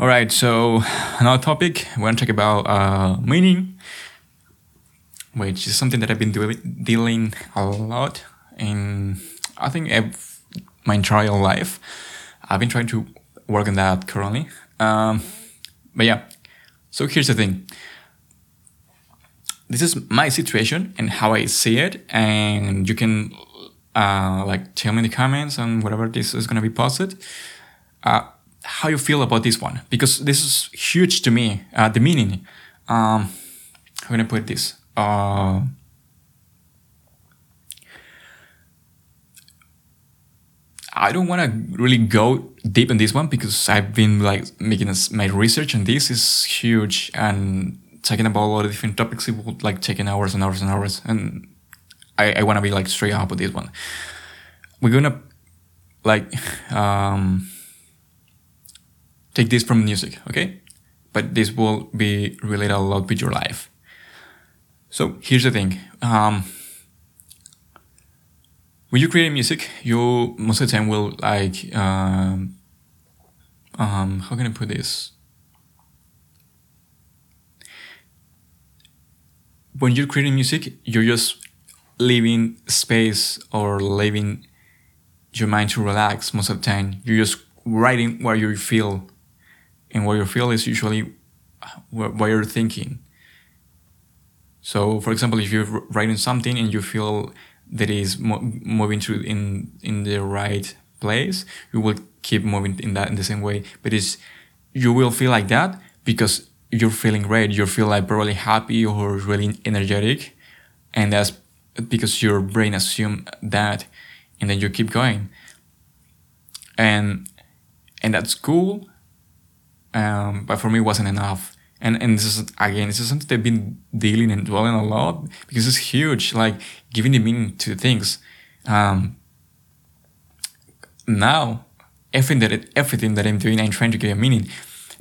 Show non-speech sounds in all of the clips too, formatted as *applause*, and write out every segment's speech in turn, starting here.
All right, so another topic we're gonna talk about uh, meaning, which is something that I've been dealing a lot in, I think, my entire life. I've been trying to work on that currently. Um, but yeah, so here's the thing. This is my situation and how I see it, and you can uh, like tell me in the comments and whatever this is gonna be posted. Uh, how you feel about this one because this is huge to me. Uh, the meaning. Um, how can I put this? Uh, I don't want to really go deep in this one because I've been like making a, my research and this is huge and talking about a lot of different topics. It would like taking hours and hours and hours, and I, I want to be like straight up with this one. We're gonna like *laughs* um take this from music, okay? But this will be related a lot with your life. So here's the thing. Um, when you create music, you most of the time will like um, um, how can I put this? When you're creating music, you're just leaving space or leaving your mind to relax most of the time. You're just writing what you feel and what you feel is usually what you're thinking. So, for example, if you're writing something and you feel that is mo- moving through in in the right place, you will keep moving in that in the same way. But it's you will feel like that because you're feeling great. You feel like probably happy or really energetic, and that's because your brain assume that, and then you keep going. And and that's cool um, but for me, it wasn't enough. And and this is again, this is something they've been dealing and dwelling a lot because it's huge. Like giving the meaning to things. Um, now, everything that it, everything that I'm doing, I'm trying to give a meaning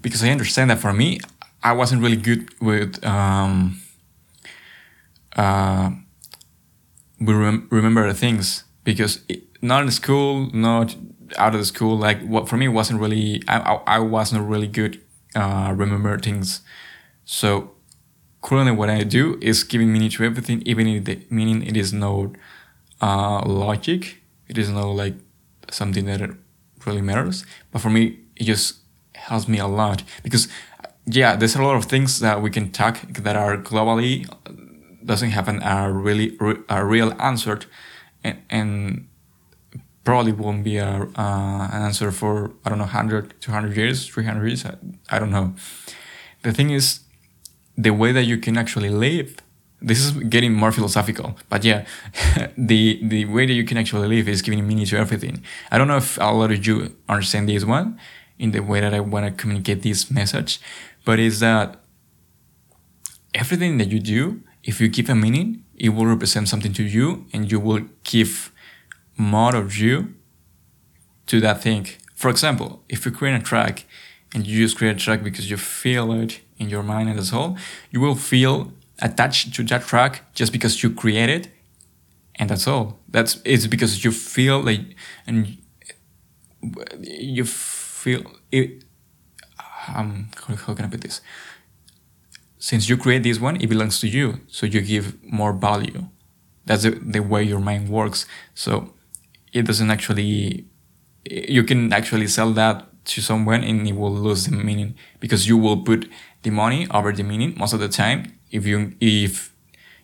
because I understand that for me, I wasn't really good with um, uh, we rem- remember things because it, not in school, not out of the school, like what for me wasn't really I I, wasn't really good uh, remember things. So currently, what I do is giving meaning to everything, even if the meaning it is no uh, logic, it is no like something that really matters. But for me, it just helps me a lot because yeah, there's a lot of things that we can talk that are globally doesn't have an, a really a real answer, and, and probably won't be a, uh, an answer for, I don't know, 100, 200 years, 300 years. I, I don't know. The thing is, the way that you can actually live, this is getting more philosophical, but yeah, *laughs* the, the way that you can actually live is giving meaning to everything. I don't know if a lot of you understand this one in the way that I want to communicate this message, but is that everything that you do, if you give a meaning, it will represent something to you and you will give more of you to that thing. For example, if you create a track and you just create a track because you feel it in your mind and as whole, you will feel attached to that track just because you create it, and that's all. That's it's because you feel like and you feel it. Um, how, how can I put this? Since you create this one, it belongs to you, so you give more value. That's the, the way your mind works. So it doesn't actually you can actually sell that to someone and it will lose the meaning because you will put the money over the meaning most of the time. If you if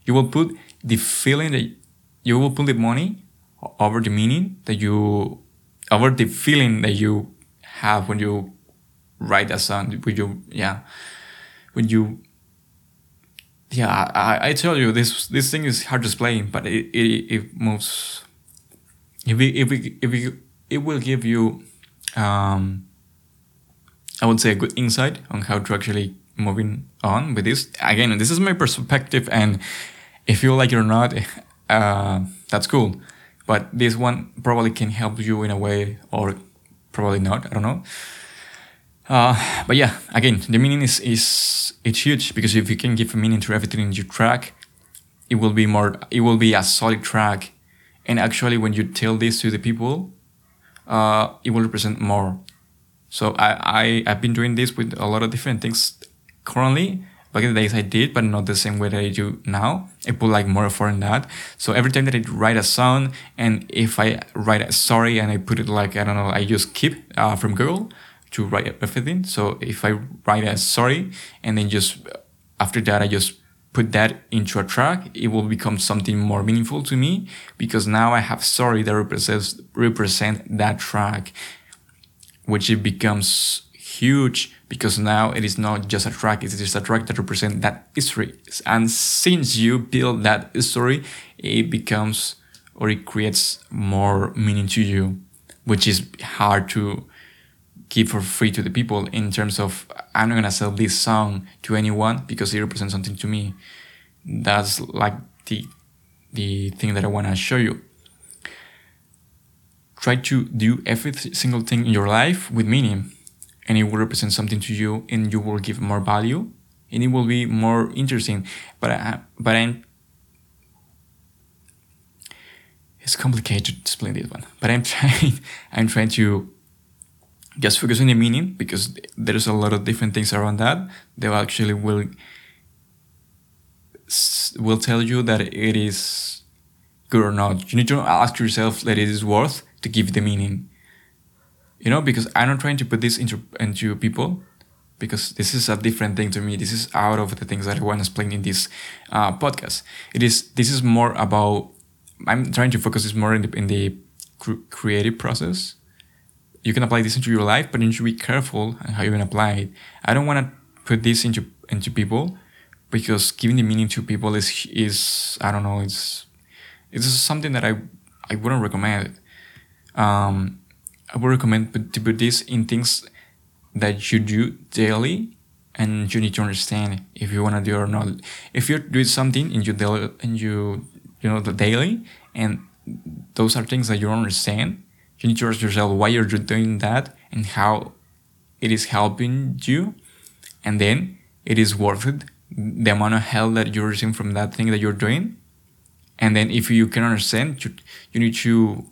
you will put the feeling that you will put the money over the meaning that you over the feeling that you have when you write a song when you yeah when you yeah I, I tell you this this thing is hard to explain but it, it, it moves if we if we if we it will give you um, I would say a good insight on how to actually moving on with this. Again, this is my perspective, and if you like it or not, *laughs* uh, that's cool. But this one probably can help you in a way, or probably not. I don't know. Uh, but yeah, again, the meaning is is it's huge because if you can give a meaning to everything in your track, it will be more. It will be a solid track and actually, when you tell this to the people, uh, it will represent more. So I, I I've been doing this with a lot of different things currently. Back in the days I did, but not the same way that I do now. I put like more effort in that. So every time that I write a song, and if I write a story and I put it like I don't know, I use keep uh, from Google to write everything. So if I write a story and then just after that I just put that into a track, it will become something more meaningful to me because now I have story that represents represent that track, which it becomes huge because now it is not just a track, it is a track that represents that history. And since you build that story, it becomes or it creates more meaning to you, which is hard to give for free to the people in terms of I'm not gonna sell this song to anyone because it represents something to me. That's like the the thing that I wanna show you. Try to do every single thing in your life with meaning, and it will represent something to you, and you will give more value, and it will be more interesting. But I, but I'm it's complicated to explain this one. But I'm *laughs* trying I'm trying to just focus on the meaning because there's a lot of different things around that they actually will will tell you that it is good or not. You need to ask yourself that it is worth to give the meaning. You know because i'm not trying to put this into into people because this is a different thing to me. This is out of the things that i want to explain in this uh, podcast. It is this is more about i'm trying to focus this more in the in the creative process you can apply this into your life, but you should be careful how you can apply it. I don't want to put this into into people because giving the meaning to people is is I don't know it's it's something that I I wouldn't recommend. Um, I would recommend to put this in things that you do daily and you need to understand if you want to do it or not. If you're doing something in your daily and you you know the daily and those are things that you don't understand you need to ask yourself why you're doing that and how it is helping you? And then it is worth it the amount of help that you're receiving from that thing that you're doing. And then if you can understand you, you need to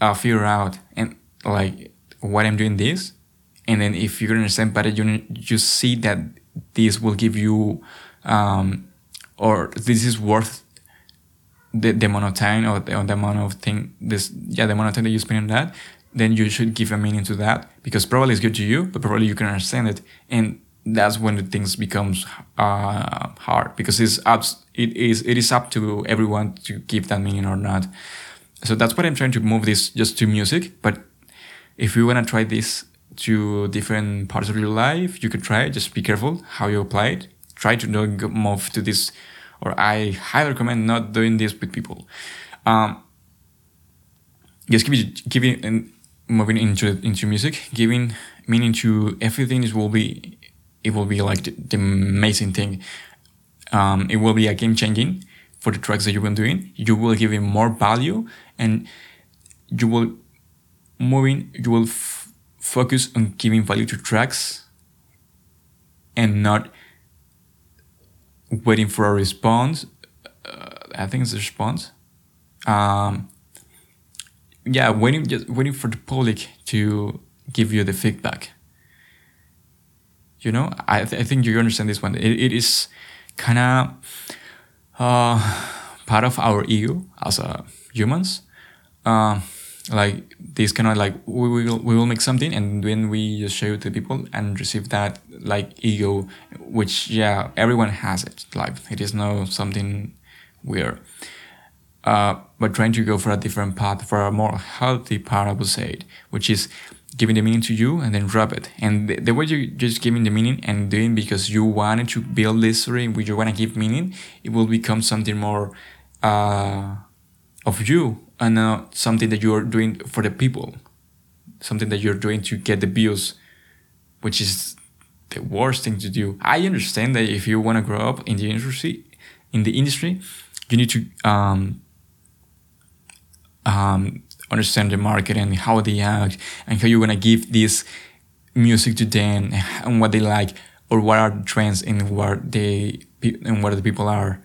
uh, figure out and like why i'm doing this. And then if you can understand better you, you see that this will give you um, or this is worth the, the amount of time or the, or the amount of thing this yeah the amount of time that you spend on that then you should give a meaning to that because probably it's good to you but probably you can understand it. And that's when the things becomes uh, hard because it's up it is it is up to everyone to give that meaning or not. So that's what i'm trying to move this just to music but if you want to try this to different parts of your life you could try it. Just be careful how you apply it. Try to not move to this or I highly recommend not doing this with people. Um, just giving giving and moving into into music, giving meaning to everything is will be it will be like the, the amazing thing. Um, it will be a game changing for the tracks that you've been doing. You will give it more value, and you will moving. You will f- focus on giving value to tracks, and not waiting for a response. Uh, I think it's a response. Um, yeah, waiting just waiting for the public to give you the feedback. You know, I th- I think you understand this one. it, it is kind of uh, part of our ego as a humans. Uh, like this kind of like we will we will make something and then we just show it to people and receive that like ego which yeah everyone has it like it is no something weird. Uh, but trying to go for a different path for a more healthy path i would say it, which is giving the meaning to you and then drop it. And the, the way you just giving the meaning and doing because you wanted to build this story which you want to give meaning it will become something more uh, of you and not something that you're doing for the people, something that you're doing to get the views, which is the worst thing to do. I understand that if you want to grow up in the industry, in the industry, you need to um, um, understand the market and how they act and how you're gonna give this music to them and what they like or what are the trends and what they and what the people are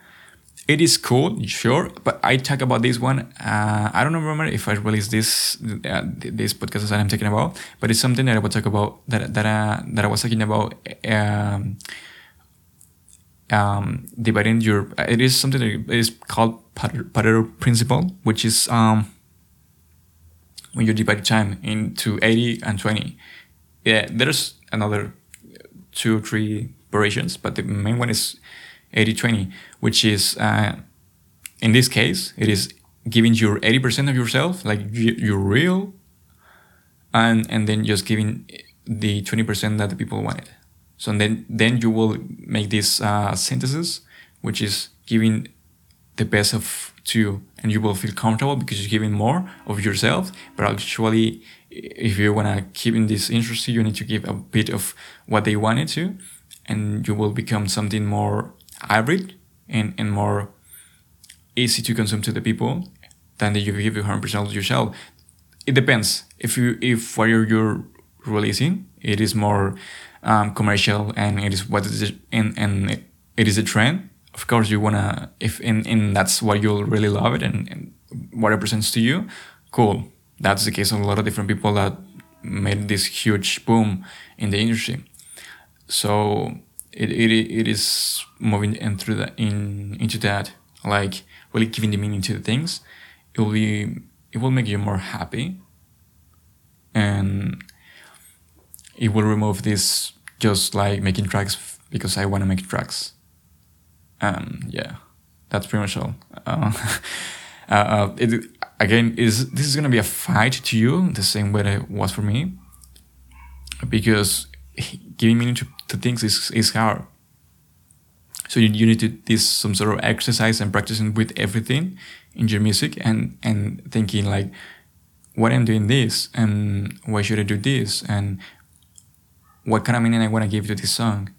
it is cool, sure, but I talk about this one. Uh, I don't remember if I released this uh, this podcast that I'm talking about, but it's something that I will talk about that that uh, that I was talking about. Um, um, dividing your it is something that is called Pareto principle, which is um, when you divide time into 80 and 20. Yeah, there's another two or three variations, but the main one is 80 20, which is, uh, in this case, it is giving your 80% of yourself, like you're real, and, and then just giving the 20% that the people wanted. So then, then you will make this uh, synthesis, which is giving the best of two, and you will feel comfortable because you're giving more of yourself. But actually, if you wanna keep in this interest, you need to give a bit of what they wanted to, and you will become something more hybrid and, and more easy to consume to the people than that you give you 100% to yourself. It depends. If you if what you're, you're releasing, it is more um, commercial and it is what is and and it is a trend. Of course, you wanna if and, and that's what you'll really love it and, and what represents to you. Cool. That's the case of a lot of different people that made this huge boom in the industry. So it, it, it is moving through that in into that like really giving the meaning to the things. It will be it will make you more happy. And it will remove this just like making tracks because I want to make tracks and yeah. That's pretty much all. Uh, *laughs* uh, uh, it, again is this is gonna be a fight to you the same way that it was for me. Because giving meaning to, to things is, is hard. So you, you need to do some sort of exercise and practicing with everything in your music and, and thinking like, why I'm doing this and why should I do this and what kind of meaning I want to give to this song.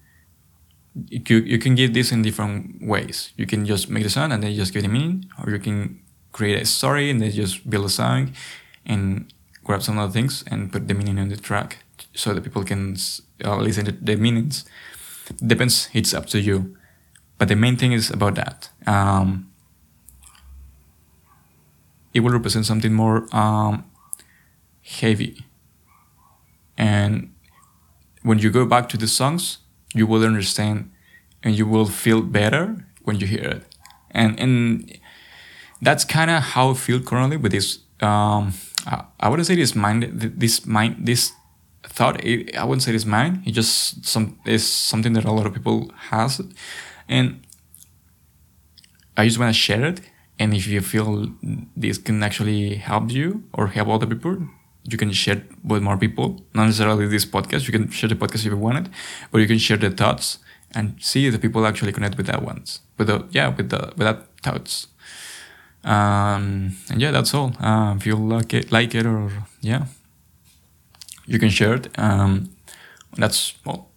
You, you can give this in different ways. You can just make the song and then just give the meaning, or you can create a story and then just build a song and grab some other things and put the meaning on the track so that people can uh, listen to the meanings. Depends. It's up to you. But the main thing is about that. Um, it will represent something more um, heavy. And when you go back to the songs, you will understand and you will feel better when you hear it. And and that's kind of how I feel currently with this. Um, I, I wouldn't say this mind, this mind, this thought it, I wouldn't say it's mine. It just some is something that a lot of people has, and I just want to share it. And if you feel this can actually help you or help other people, you can share it with more people. Not necessarily this podcast. You can share the podcast if you want it, but you can share the thoughts and see if the people actually connect with that ones. With the yeah, with the with that thoughts. Um, and yeah, that's all. Uh, if you like it, like it, or yeah you can share it. Um, that's well.